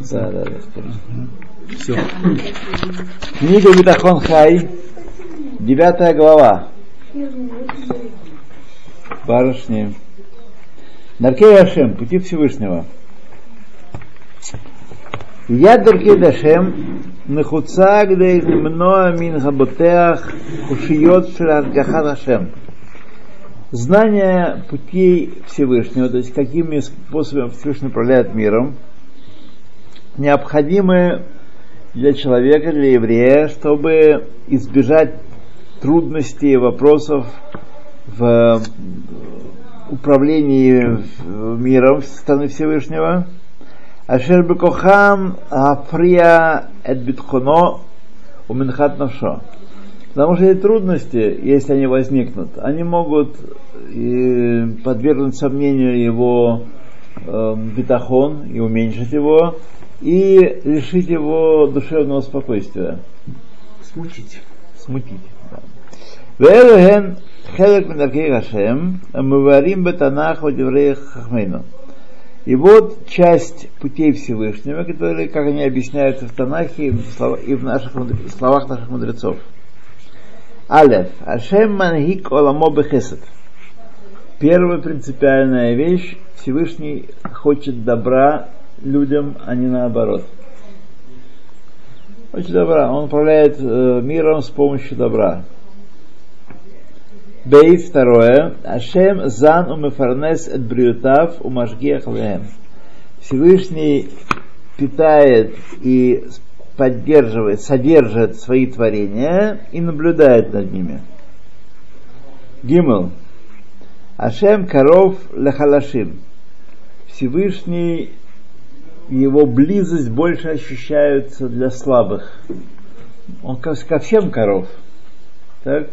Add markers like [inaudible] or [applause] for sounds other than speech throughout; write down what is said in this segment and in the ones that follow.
Да, да, да. Все. Книга Битахон Хай, девятая глава. Барышни. Даркей Ашем, пути Всевышнего. Я Даркей Дашем, נחוצה כדי למנוע מן הבוטח חושיות של השגחת Ашем. Знание путей Всевышнего, то есть какими способами Всевышний управляет миром, необходимы для человека, для еврея, чтобы избежать трудностей, вопросов в управлении миром со стороны Всевышнего. Ашер бекохам африя эт битхоно у минхат навшо. Потому что эти трудности, если они возникнут, они могут подвергнуть сомнению его э, битахон и уменьшить его, и лишить его душевного спокойствия. Смутить. Смутить. ואלה חלק מדרכי השם המבארים בתנ"ך ודברי חכמינו. И вот часть путей Всевышнего, которые, как они объясняются в Танахе и в наших словах наших мудрецов. Алеф. Ашем манхик оламо бехесед. Первая принципиальная вещь. Всевышний хочет добра людям, а не наоборот. Очень добра. Он управляет э, миром с помощью добра. Бей второе. Ашем зан умефарнес эт бриютав умашгиях. Всевышний питает и поддерживает, содержит свои творения и наблюдает над ними. Гимл. Ашем коров лехалашим. Всевышний его близость больше ощущается для слабых. Он ко, ко всем коров. Так?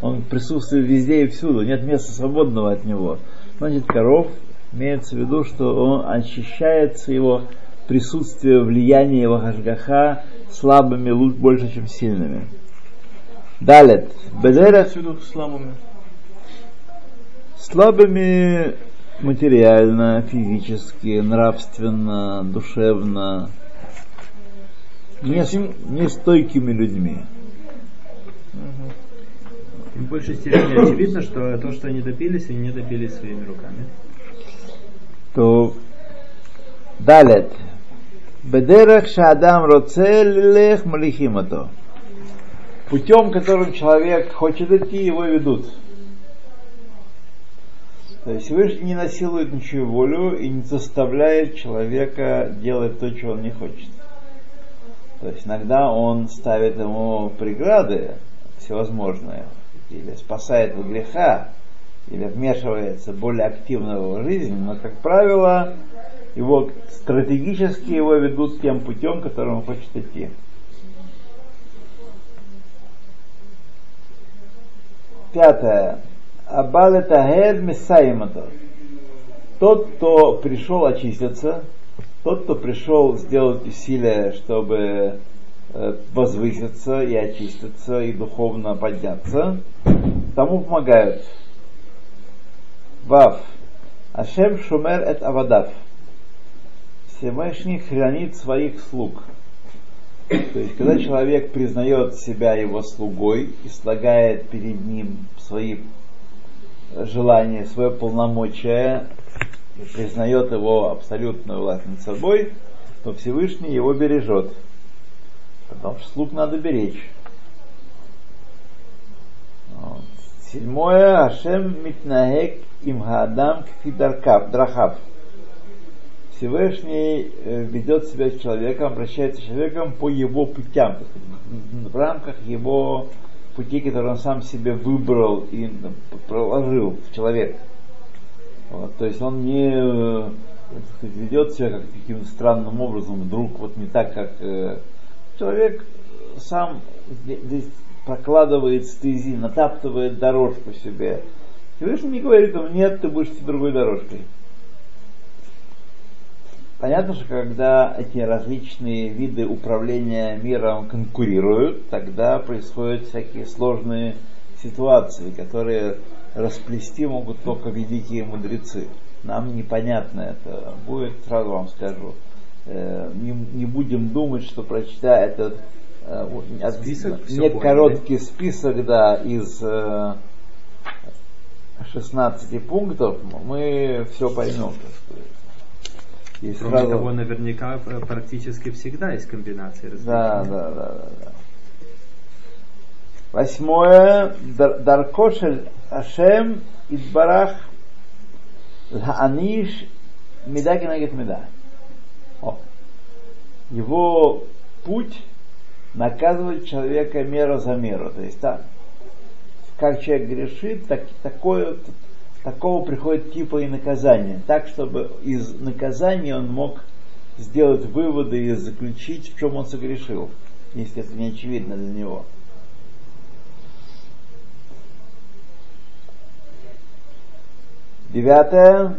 Он присутствует везде и всюду, нет места свободного от него. Значит, коров имеется в виду, что он очищается его присутствие, влияние его хашгаха слабыми больше, чем сильными. Далее. Бедера... слабыми? Материально, физически, нравственно, душевно, не, не стойкими людьми. Угу в большей степени очевидно, что то, что они добились, они не добились своими руками. То далее. Бедерах шадам роцель малихимато. Путем, которым человек хочет идти, его ведут. То есть Всевышний не насилует ничью волю и не заставляет человека делать то, чего он не хочет. То есть иногда он ставит ему преграды всевозможные, или спасает от греха, или вмешивается более активно в его жизнь, но, как правило, его стратегически его ведут тем путем, которым он хочет идти. Пятое. Абале тагер мисаимато. Тот, кто пришел очиститься, тот, кто пришел сделать усилия, чтобы Э, возвыситься и очиститься и духовно подняться, тому помогают. Вав. Ашем шумер эт авадав. Всевышний хранит своих слуг. То есть, когда человек признает себя его слугой и слагает перед ним свои желания, свое полномочия, и признает его абсолютную власть над собой, то Всевышний его бережет. Потому что слуг надо беречь. Вот. Седьмое. Ашем митнагек им хаадам кфидаркав, драхав. Всевышний э, ведет себя с человеком, обращается с человеком по его путям, в рамках его пути, которые он сам себе выбрал и проложил в человек. Вот, то есть он не э, сказать, ведет себя как каким-то странным образом, вдруг вот не так, как э, человек сам здесь прокладывает стези, натаптывает дорожку себе. Всевышний не говорит ему, нет, ты будешь идти другой дорожкой. Понятно, что когда эти различные виды управления миром конкурируют, тогда происходят всякие сложные ситуации, которые расплести могут только великие мудрецы. Нам непонятно это будет, сразу вам скажу. Э, будем думать, что прочитая этот э, Список, нет поняли. короткий список, да, из э, 16 пунктов, мы все поймем. так сказать. И Кроме сразу- того, наверняка э, практически всегда есть комбинации Да, различные. да, да, да, да. Восьмое. Дар- Даркошель Ашем Идбарах Аниш Меда кенегет меда. Его путь наказывать человека меру за меру. То есть там, как человек грешит, так, такое, такого приходит типа и наказание. Так, чтобы из наказания он мог сделать выводы и заключить, в чем он согрешил, если это не очевидно для него. Девятое.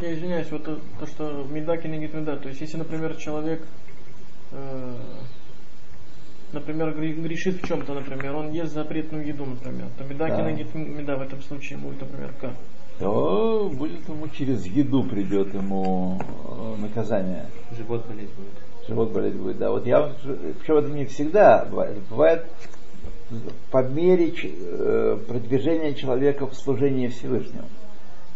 Я извиняюсь, вот то, то, что медаки не меда, то есть если, например, человек, э, например, гре- грешит в чем-то, например, он ест запретную еду, например, то медаки Да. не меда в этом случае будет, например, как? то будет ему через еду придет ему э, наказание. Живот болеть будет. Живот болеть будет, да. Вот я вам скажу, причем это не всегда бывает. Бывает по мере э, продвижения человека в служении Всевышнему.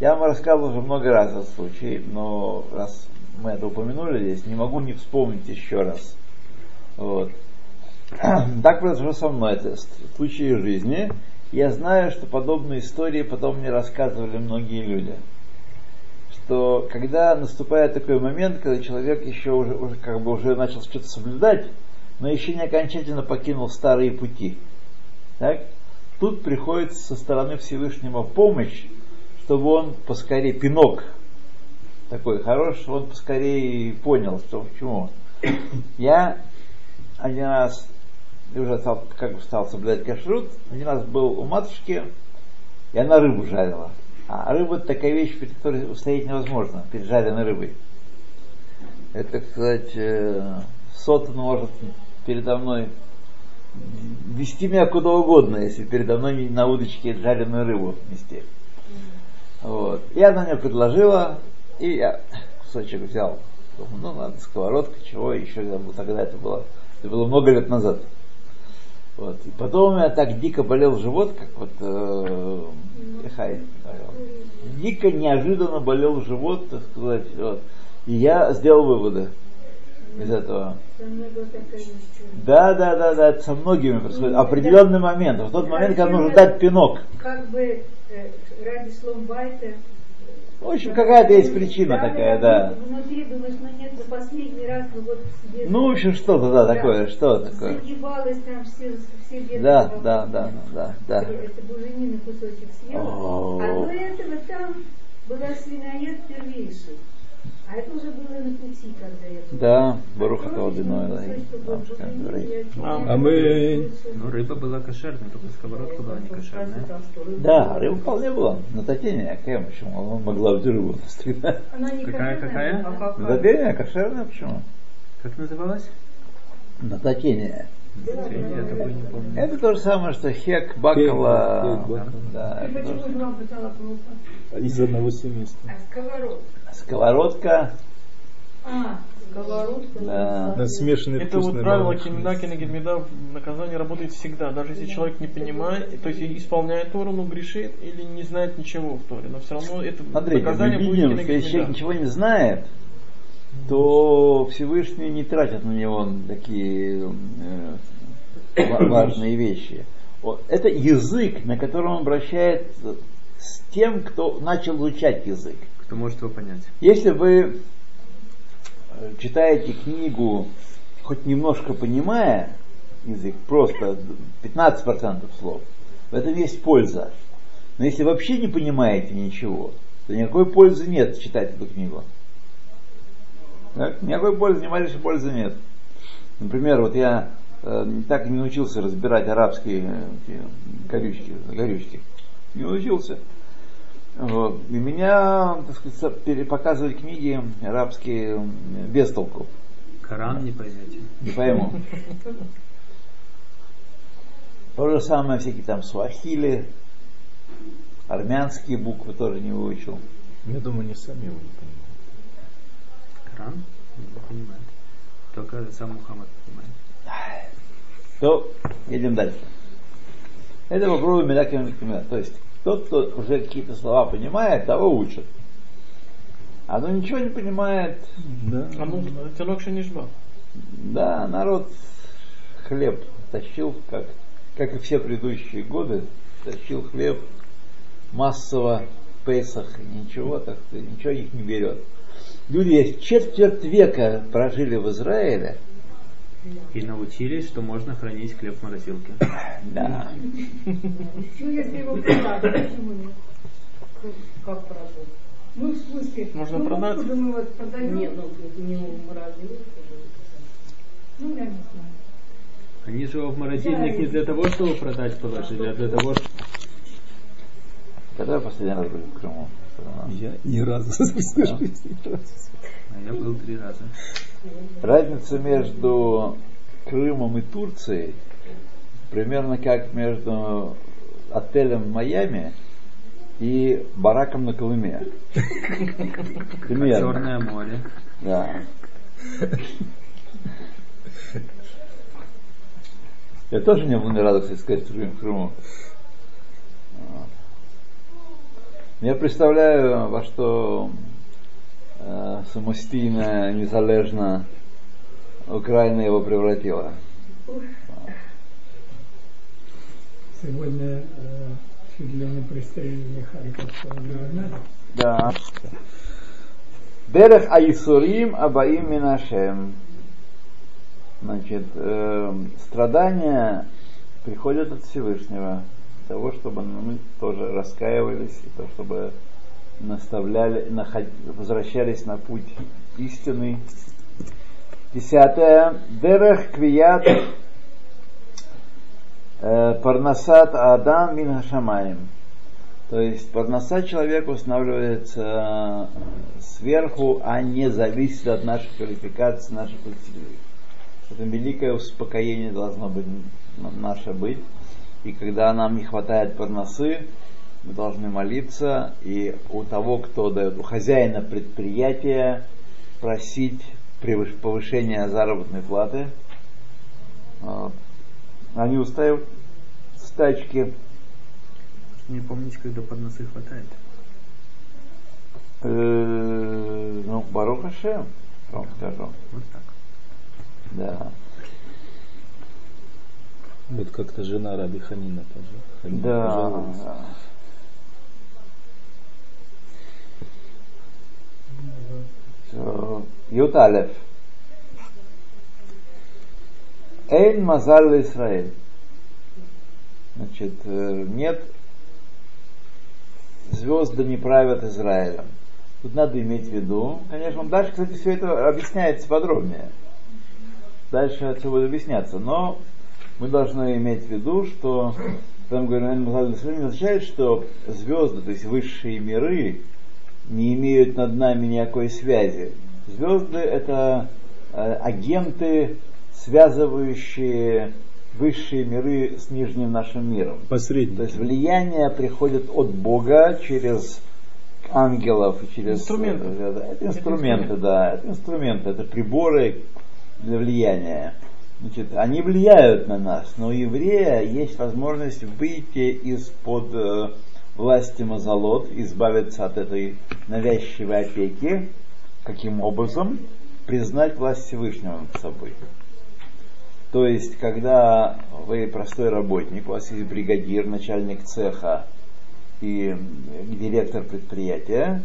Я вам рассказывал уже много раз этот случай, но раз мы это упомянули здесь, не могу не вспомнить еще раз. Вот. [clears throat] Так произошло со мной, это из жизни. Я знаю, что подобные истории потом мне рассказывали многие люди. Что когда наступает такой момент, когда человек еще уже, уже как бы уже начал что-то соблюдать, но еще не окончательно покинул старые пути. Так? Тут приходит со стороны Всевышнего помощь, чтобы он поскорее, пинок такой хороший, он поскорее понял, что к чему. Я один раз уже стал, как бы стал соблюдать кашрут, один раз был у матушки, и она рыбу жарила. А рыба это такая вещь, перед которой устоять невозможно, перед жареной рыбой. Это, так сказать, сотан может передо мной вести меня куда угодно, если передо мной на удочке жареную рыбу нести. Вот. И она мне предложила, и я кусочек взял. Думаю, ну ладно, сковородка, чего еще тогда это было. Это было много лет назад. Вот. И потом у меня так дико болел живот, как вот э, Хай говорил. Дико неожиданно болел живот, так сказать. Вот. И я сделал выводы из этого. Да, да, да, да, это со многими происходит. Определенный момент. В тот момент, когда нужно дать пинок. Как бы э, ради сломбайта. В общем, какая-то есть причина Да, такая, да. да. Внутри думаешь, ну нет, ну последний раз, ну вот себе. Ну, в общем, что-то, да, такое, что такое. Загибалась там все, все. Да, да, да, да, да. Это буженины кусочек съела. А до этого там была свиноед первейший. А это уже было на пути, когда я была. Да, Баруха А говорит. я- А, а мы-. Ну, рыба была кошерная, только сковородка была не кошерная. Да, рыба вполне была. На татене, какая почему? Она могла быть рыбу. Она не Какая, какая? а На татене кошерная почему? Как называлась? На татене. Это то же самое, что хек, бакала. Да? Из одного семейства. А сковородка? Сковородка. А, сковородка. Да. На смешанный Это вот правило. Кимеда Кенегедмеда в наказании работает всегда. Даже если человек не понимает, то есть исполняет Тору, но грешит или не знает ничего в Торе. Но все равно это Смотрите, мы наказание будет видим, если человек ничего не знает, то Всевышний не тратит на него такие э, ва- важные вещи. Вот. Это язык, на котором он обращается с тем, кто начал изучать язык. Кто может его понять? Если вы э, читаете книгу, хоть немножко понимая язык, просто 15% слов, в этом есть польза. Но если вообще не понимаете ничего, то никакой пользы нет читать эту книгу. Так? Никакой пользы, ни малейшей пользы нет. Например, вот я э, так и не научился разбирать арабские э, эти горючки, горючки. Не научился. Вот. И меня, так сказать, показывали книги арабские без толку. Коран не поймете. Не пойму. То же самое всякие там суахили, армянские буквы тоже не выучил. Я думаю, они сами его не понимают. Это сам Мухаммад понимает. То едем дальше. Это попробуем Медаким То есть тот, кто уже какие-то слова понимает, того учат. А ну ничего не понимает, Да. А ну, тянок шенишба. да, народ хлеб тащил, как, как и все предыдущие годы, тащил хлеб массово в Песах, ничего, так сказать, ничего их не берет. Люди четверть века прожили в Израиле, И научились, что можно хранить хлеб в морозилке. [coughs] да, Ну, если его продать, почему нет? Как продать? Ну, в смысле, Можно ну, продать? откуда мы вот продаем? Нет, ну, не морозилку. Ну, я не знаю. Они же его в морозильник не для того, чтобы продать положили, а для того, что... когда я последний раз был в Крыму? Я ни разу А я был три раза. Разница между Крымом и Турцией примерно как между отелем в Майами и бараком на Колыме. Примерно. Черное море. Да. Я тоже не был ни разу, кстати сказать, в Крыму. Вот. Я представляю, во что э, самостійно, незалежно Украина его превратила. Сегодня э, чуть ли не пристрелили Харьковского губернатора. Да. Дерех Аисурим Абаим Минашем. Значит, э, страдания приходят от Всевышнего. Того, чтобы мы тоже раскаивались, и то, чтобы наставляли, возвращались на путь истины. Десятое. Дерех Квият э, Парнасат Адам Мин Хашамаем. То есть парноса человека устанавливается сверху, а не зависит от нашей квалификации, наших усилий. Это великое успокоение должно быть наше быть. И когда нам не хватает парносы, мы должны молиться и у того, кто дает, у хозяина предприятия просить повышения заработной платы. Вот. Они устаивают стачки. Не помните, когда подносы хватает. Ну, Барух Хашем, вам скажу. Вот так. Да. Вот как-то жена Раби Ханина Ханина Да. пожаловалась. да. Юталев. Эйн Мазаль Израиль. Значит, э, нет, звезды не правят Израилем. Тут надо иметь в виду, конечно, дальше, кстати, все это объясняется подробнее. Дальше все будет объясняться, но мы должны иметь в виду, что там говорим, не означает, что звезды, то есть высшие миры, не имеют над нами никакой связи. Звезды это э, агенты, связывающие высшие миры с нижним нашим миром. То Посредник. есть влияние приходит от Бога через ангелов и через Инструменты. э, да, это инструменты, да, это инструменты, это приборы для влияния. Значит, они влияют на нас, но у еврея есть возможность выйти из-под э, власти Мазалот, избавиться от этой навязчивой опеки. Каким образом? Признать власть Всевышнего над собой. То есть, когда вы простой работник, у вас есть бригадир, начальник цеха и директор предприятия,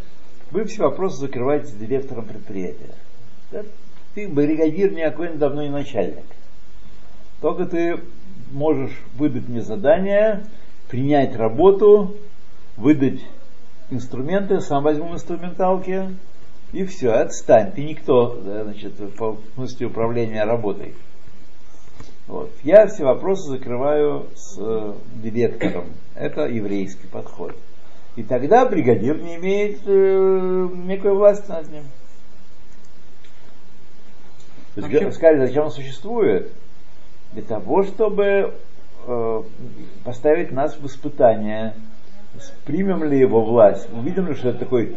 вы все вопросы закрываете с директором предприятия. Ты бригадир никакой давно не начальник. Только ты можешь выдать мне задание, принять работу, выдать инструменты, сам возьму инструменталки, и все, отстань. Ты никто, да, значит, по смысле управления работой. Вот. Я все вопросы закрываю с э, директором. Это еврейский подход. И тогда бригадир не имеет э, никакой власти над ним. То есть, Вообще- га- сказали, зачем он существует? Для того, чтобы э, поставить нас в испытание, примем ли его власть. Мы видим ли, что это такой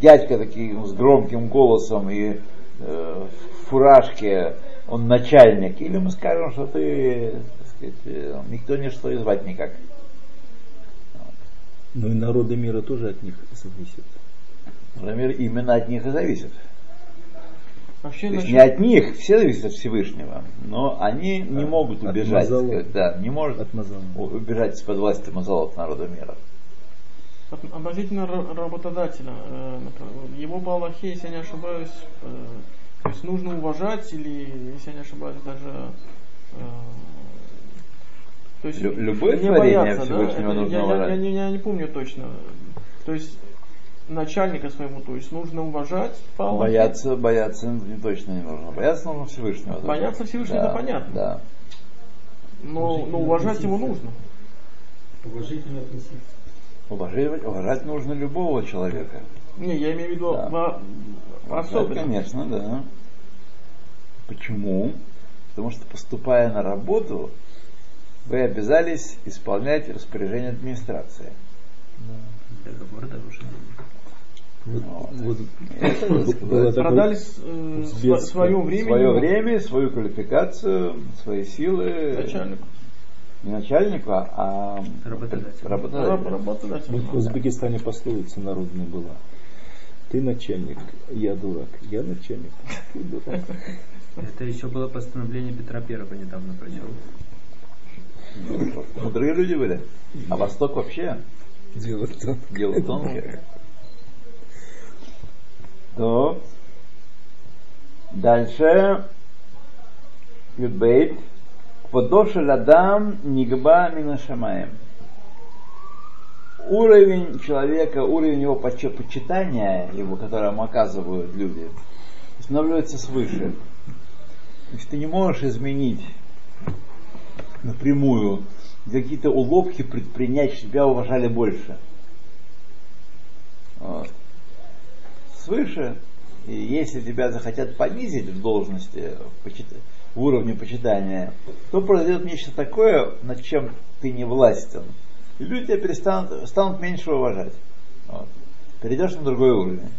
дядька таким с громким голосом и э, в фуражке он начальник, или мы скажем, что ты, так сказать, э, никто не что и звать никак. Ну и народы мира тоже от них зависят. Например, именно от них и зависит. Вообще насчет- не от них, все зависят от Всевышнего, но они не От- могут убежать. Да, не может От убежать из-под власти Мазалот народа мира. От- Относительно ра- работодателя, э, например, его по Аллахе, если я не ошибаюсь, э, то есть нужно уважать или, если я не ошибаюсь, даже э, то есть Лю- любое не творение бояться, да? Всевышнего Это нужно я, я- уважать. я не, я не помню точно. То есть начальника своему, то есть нужно уважать по Аллахе. Бояться, бояться не точно не нужно. Бояться нужно Всевышнего. Бояться Всевышнего, Да, это понятно. Да. но, но уважать его нужно. Уважительно относиться. Уважать, уважать нужно любого человека. Не, я имею в виду Да. особенно. Да, конечно, да. Почему? Потому что поступая на работу, вы обязались исполнять распоряжение администрации. Договор нарушен. Вот, Вот. вот было Продали э, Сбер- свое время. свое время, свою квалификацию, свои силы Начальнику. не начальнику, а Работодателю. работодателю. Работодатель. Вот в Узбекистане пословица народная была. Ты начальник, я дурак. Я начальник, ты дурак. Это еще было постановление Петра Первого недавно прочел. Мудрые люди были. А Восток вообще Дело том. дело тонкое. [laughs] То дальше Юдбейт Квадоша ладам нигба минашамаем. Уровень человека, уровень его почитания, его, которое ему оказывают люди, устанавливается свыше. То есть ты не можешь изменить напрямую какие-то уловки предпринять, чтобы тебя уважали больше. Вот. Свыше, и если тебя захотят понизить в должности, в, почит- в уровне почитания, то произойдет нечто такое, над чем ты не властен. И люди тебя перестанут станут меньше уважать. Вот. Перейдешь на другой уровень.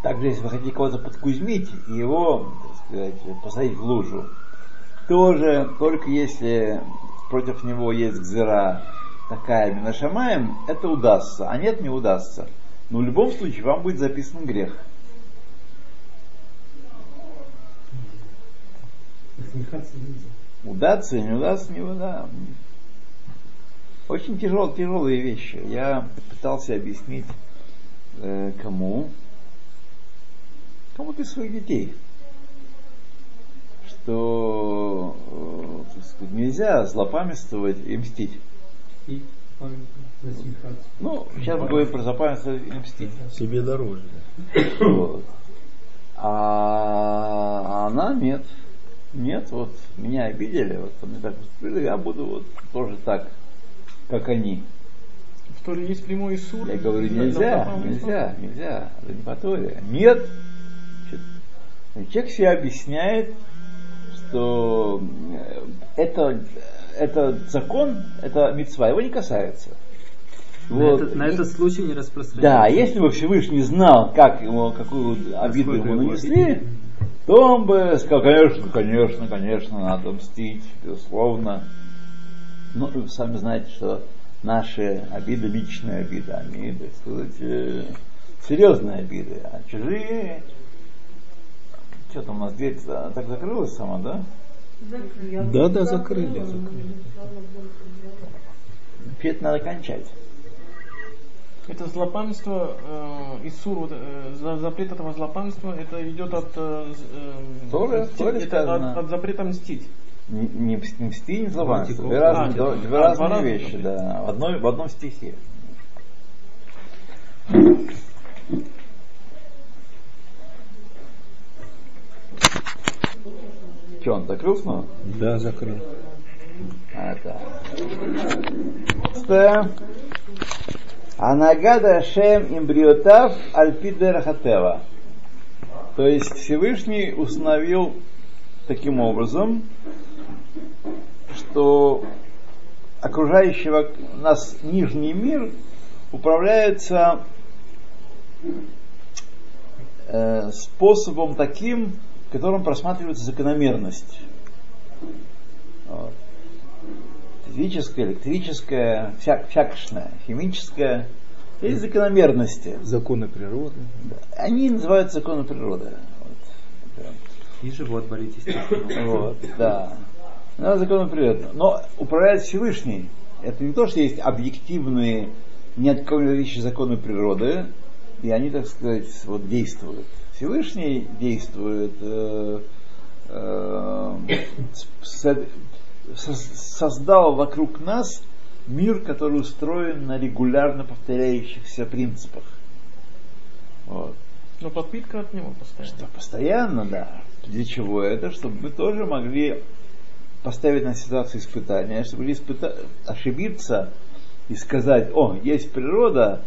Также, если вы хотите кого-то подкузмить и его, так сказать, посадить в лужу, тоже, только если против него есть гзера такая минашамаем, это удастся, а нет, не удастся. Но в любом случае вам будет записан грех. Удастся не удастся, не удастся. Очень тяжел, тяжелые вещи. Я пытался объяснить э, кому? Кому-то из своих детей. Что э, сказать, нельзя злопамятствовать и мстить. Памятно насмехаться. Ну, сейчас мы говорим про запамятствовать и мстить. Себе дороже. Вот. А она нет. Нет, вот меня обидели, вот мне так поступили, я буду вот тоже так, как они. В Торе есть прямой суд. Я говорю, нельзя, нельзя, нельзя, это не по Торе. Нет. Человек себе объясняет, что э, это, это закон, это мецва, его не касается. На, Вот. этот, на этот случай не распространяется. Да, если бы Всевышний знал, как ему, какую обиду ему нанесли, то он бы сказал, конечно, конечно, конечно, надо мстить, безусловно. Но вы сами знаете, что наши обиды личные обиды, они, так сказать, э, серьезные обиды, а чужие, что там у нас дверь так закрылась сама, да? Да, да, закрыли, закрыли. Это надо кончать. Это злопамятство, э, Иссур, вот, э, за- запрет этого злопамятства, это идет от, э, э, Торе, мсти- Торе это от, от запрета мстить. Не, не мс- не мсти, не злопамятствуй. Две А, разные, да. две А, разные два вещи, да, в, одной, в одном стихе. Че, он закрыл снова? Да, закрыл. А, да. Что? Анагада Шем имбриотав альпидер хатева. То есть Всевышний установил таким образом, что окружающего нас нижний мир управляется э, способом таким, в котором просматривается закономерность. Вот. Физическая, электрическая, всяк, всякошная, химическая. Есть закономерности. Законы природы. Да. Они называются законы природы. Вот. И живот болит, естественно. Вот, да. Ну, законы природы. Но управляет Всевышний. Это не то, что есть объективные, ни от кого не зависящие законы природы, и они, так сказать, вот действуют. Всевышний действует, э, э, со- создал вокруг нас мир, который устроен на регулярно повторяющихся принципах. Вот. Но подпитка от него постоянно. Что постоянно, да. Для чего это? Чтобы мы тоже могли поставить на ситуацию испытания, чтобы испыта- ошибиться и сказать, о, есть природа,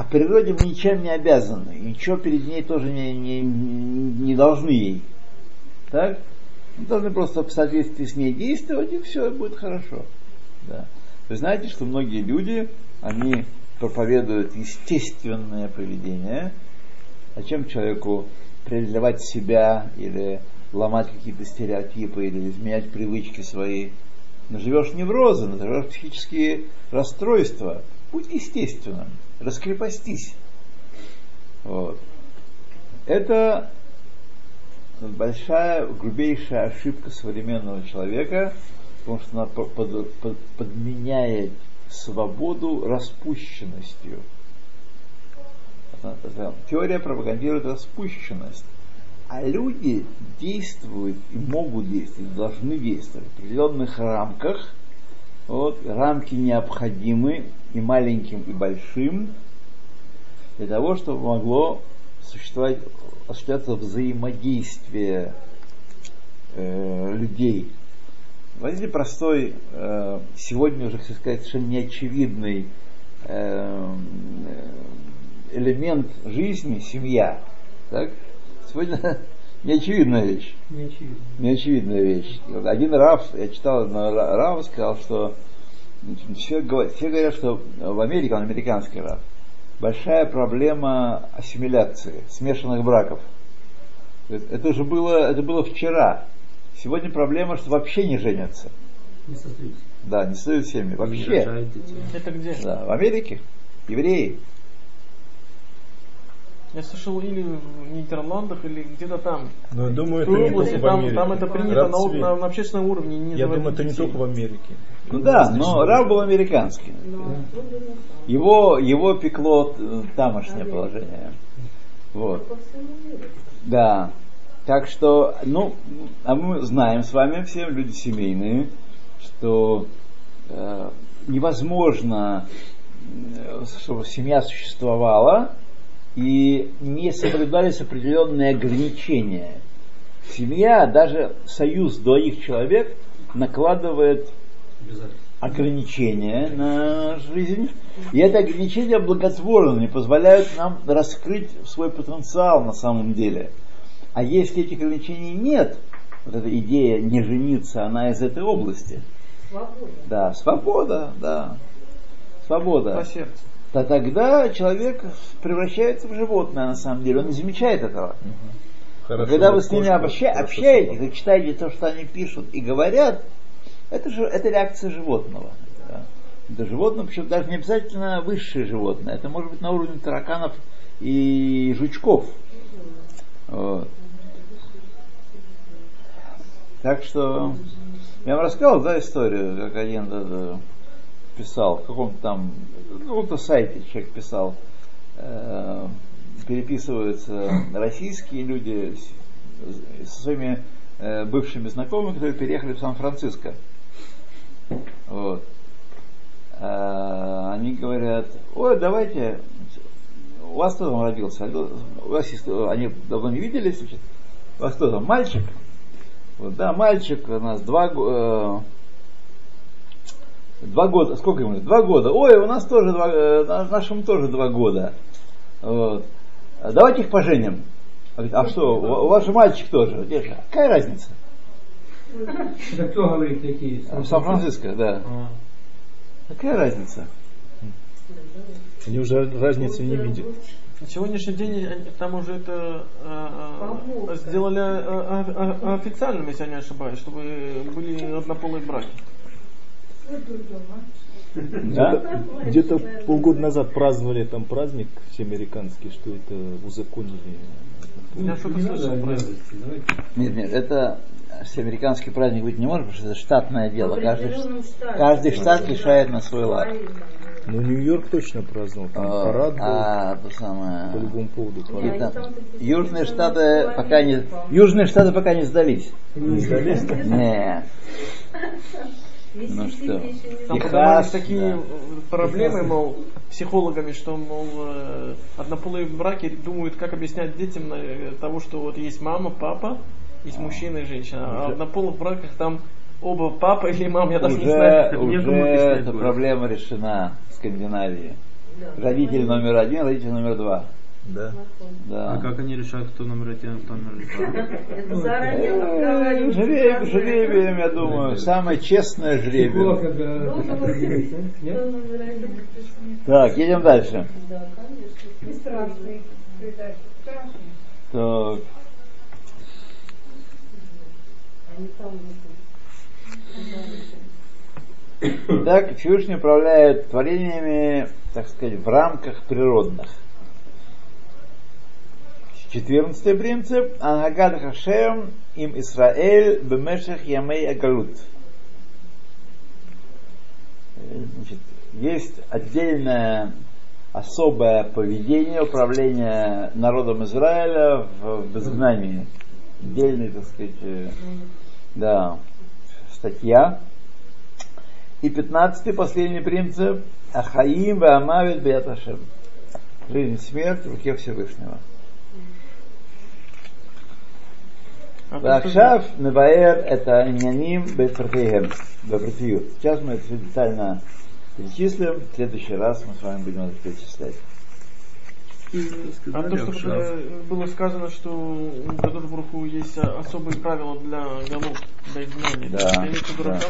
а природе мы ничем не обязаны, ничего перед ней тоже не, не, не должны ей. Так? Мы должны просто в соответствии с ней действовать, и все будет хорошо. Да. Вы знаете, что многие люди, они проповедуют естественное поведение, Зачем человеку преодолевать себя или ломать какие-то стереотипы или изменять привычки свои? Наживешь неврозы, наживешь психические расстройства. Будь естественным, раскрепостись. Вот. Это большая, грубейшая ошибка современного человека, потому что она по- под- под- подменяет свободу распущенностью. Теория пропагандирует распущенность. А люди действуют и могут действовать, должны действовать в определенных рамках. Вот, рамки необходимы и маленьким, и большим, для того, чтобы могло существовать, осуществляться взаимодействие э, людей. Возьмите простой, э, сегодня уже, так сказать, совершенно неочевидный э, элемент жизни, семья. Так? Сегодня неочевидная вещь. Не очевидно. Неочевидная вещь. Один Раф, я читал, одного Ра- Рава сказал, что все, говорят, все говорят, что в Америке, он американский Раф, большая проблема ассимиляции, смешанных браков. Это уже было, это было вчера. Сегодня проблема, что вообще не женятся. Не состоится. Да, не создают семьи. Вообще. Это где? Да, в Америке. Евреи. Я слышал или в Нидерландах, или где-то там. Но я думаю, это не области, только в там, Америке. там это принято на, на- на общественном уровне. Не Я думаю, это не только в Америке. Ну да, но Рав был американский. Его, его пекло э, тамошнее положение. Вот. Да. Так что, ну, а мы знаем с вами все, люди семейные, что э, невозможно, э, чтобы семья существовала и не соблюдались определенные ограничения. Семья, даже союз двоих человек накладывает ограничения на жизнь. И это ограничения благотворны, позволяют нам раскрыть свой потенциал на самом деле. А если этих ограничений нет, вот эта идея не жениться, она из этой области. Свобода. Да, свобода, да. Свобода. По сердцу. То тогда человек превращается в животное на самом деле. Он не замечает этого. Хорошо, Когда вы с ними обща- общаетесь, вы читаете то, что они пишут и говорят, это же это реакция животного. да. Это животное, причем даже не обязательно высшее животное. Это может быть на уровне тараканов и жучков. Вот. Так что я вам рассказал, да, историю, как один да, да, писал, в каком-то там, на каком-то сайте человек писал, э, переписываются российские люди со своими э, бывшими знакомыми, которые переехали в Сан-Франциско. Вот. Э, они говорят, ой, давайте, у вас кто там родился? У вас есть, они давно не виделись, значит, у вас кто там, мальчик? Вот, да, мальчик, у нас два, э, два года, сколько ему? Два года. Ой, у нас тоже два, э, нашему тоже два года. Вот. А Давайте их поженим. А говорит, А что, у у вас же мальчик тоже. Какая разница? Это кто говорит такие? В Сан-Франциско, да. А. Какая разница? Они уже разницы не видят. На сегодняшний день они- там уже это а, а, Помолвка. сделали а, а, а, официальным, если я не ошибаюсь, чтобы были однополые браки. Да? Где-то полгода назад праздновали там праздник всеамериканский, что это узаконили. Я что-то слышал про это. Нет, нет, это всеамериканский праздник быть не может, потому что это штатное дело. В Каждый, каждый штат решает на свой лад. Ну, Нью-Йорк точно праздновал, там А, парад был а, то самое. по любому поводу. Парад. Они там Южные штаты пока не, южные штаты пока не сдались. Не сдались? Не. [laughs] Ну что? Там поднимались такие да. проблемы, мол, психологами, что, мол, э, однополые браки думают, как объяснять детям э, того, что вот есть мама, папа, есть мужчина и женщина. А в однополых браках там оба папа или мама, я даже не знаю. [laughs] Уже, уже объяснять эта будет. проблема решена в Скандинавии. Да. Родитель номер один, родитель номер два. Да. Да. А как они решают, кто номер один, кто номер два? Это заранее разговаривать. Жребием, жребием, я думаю, самое честное жребие. Смех. Так, едем дальше. Да, конечно. Так, Они там вот. так Всевышний управляет творениями, так сказать, в рамках природных. Четырнадцатый принцип. Ангагад Хашем им Исраэль бемешах ямей агалут. Э, Значит, есть отдельное особое поведение управления народом Израиля в, изгнании. Отдельный, так сказать, э, да, статья. И пятнадцатый, последний принцип. Ахаим ваамавит беяташем. Жизнь и смерть в руке Всевышнего. А то, что- Вахшав Неваэр это иньяним. Бепратиют. Сейчас мы это все детально перечислим. В следующий раз мы с вами будем это перечислять. А то, что э, было сказано, что у Кадош Бруху есть особые правила для голов, для изгнания, Да, виду да.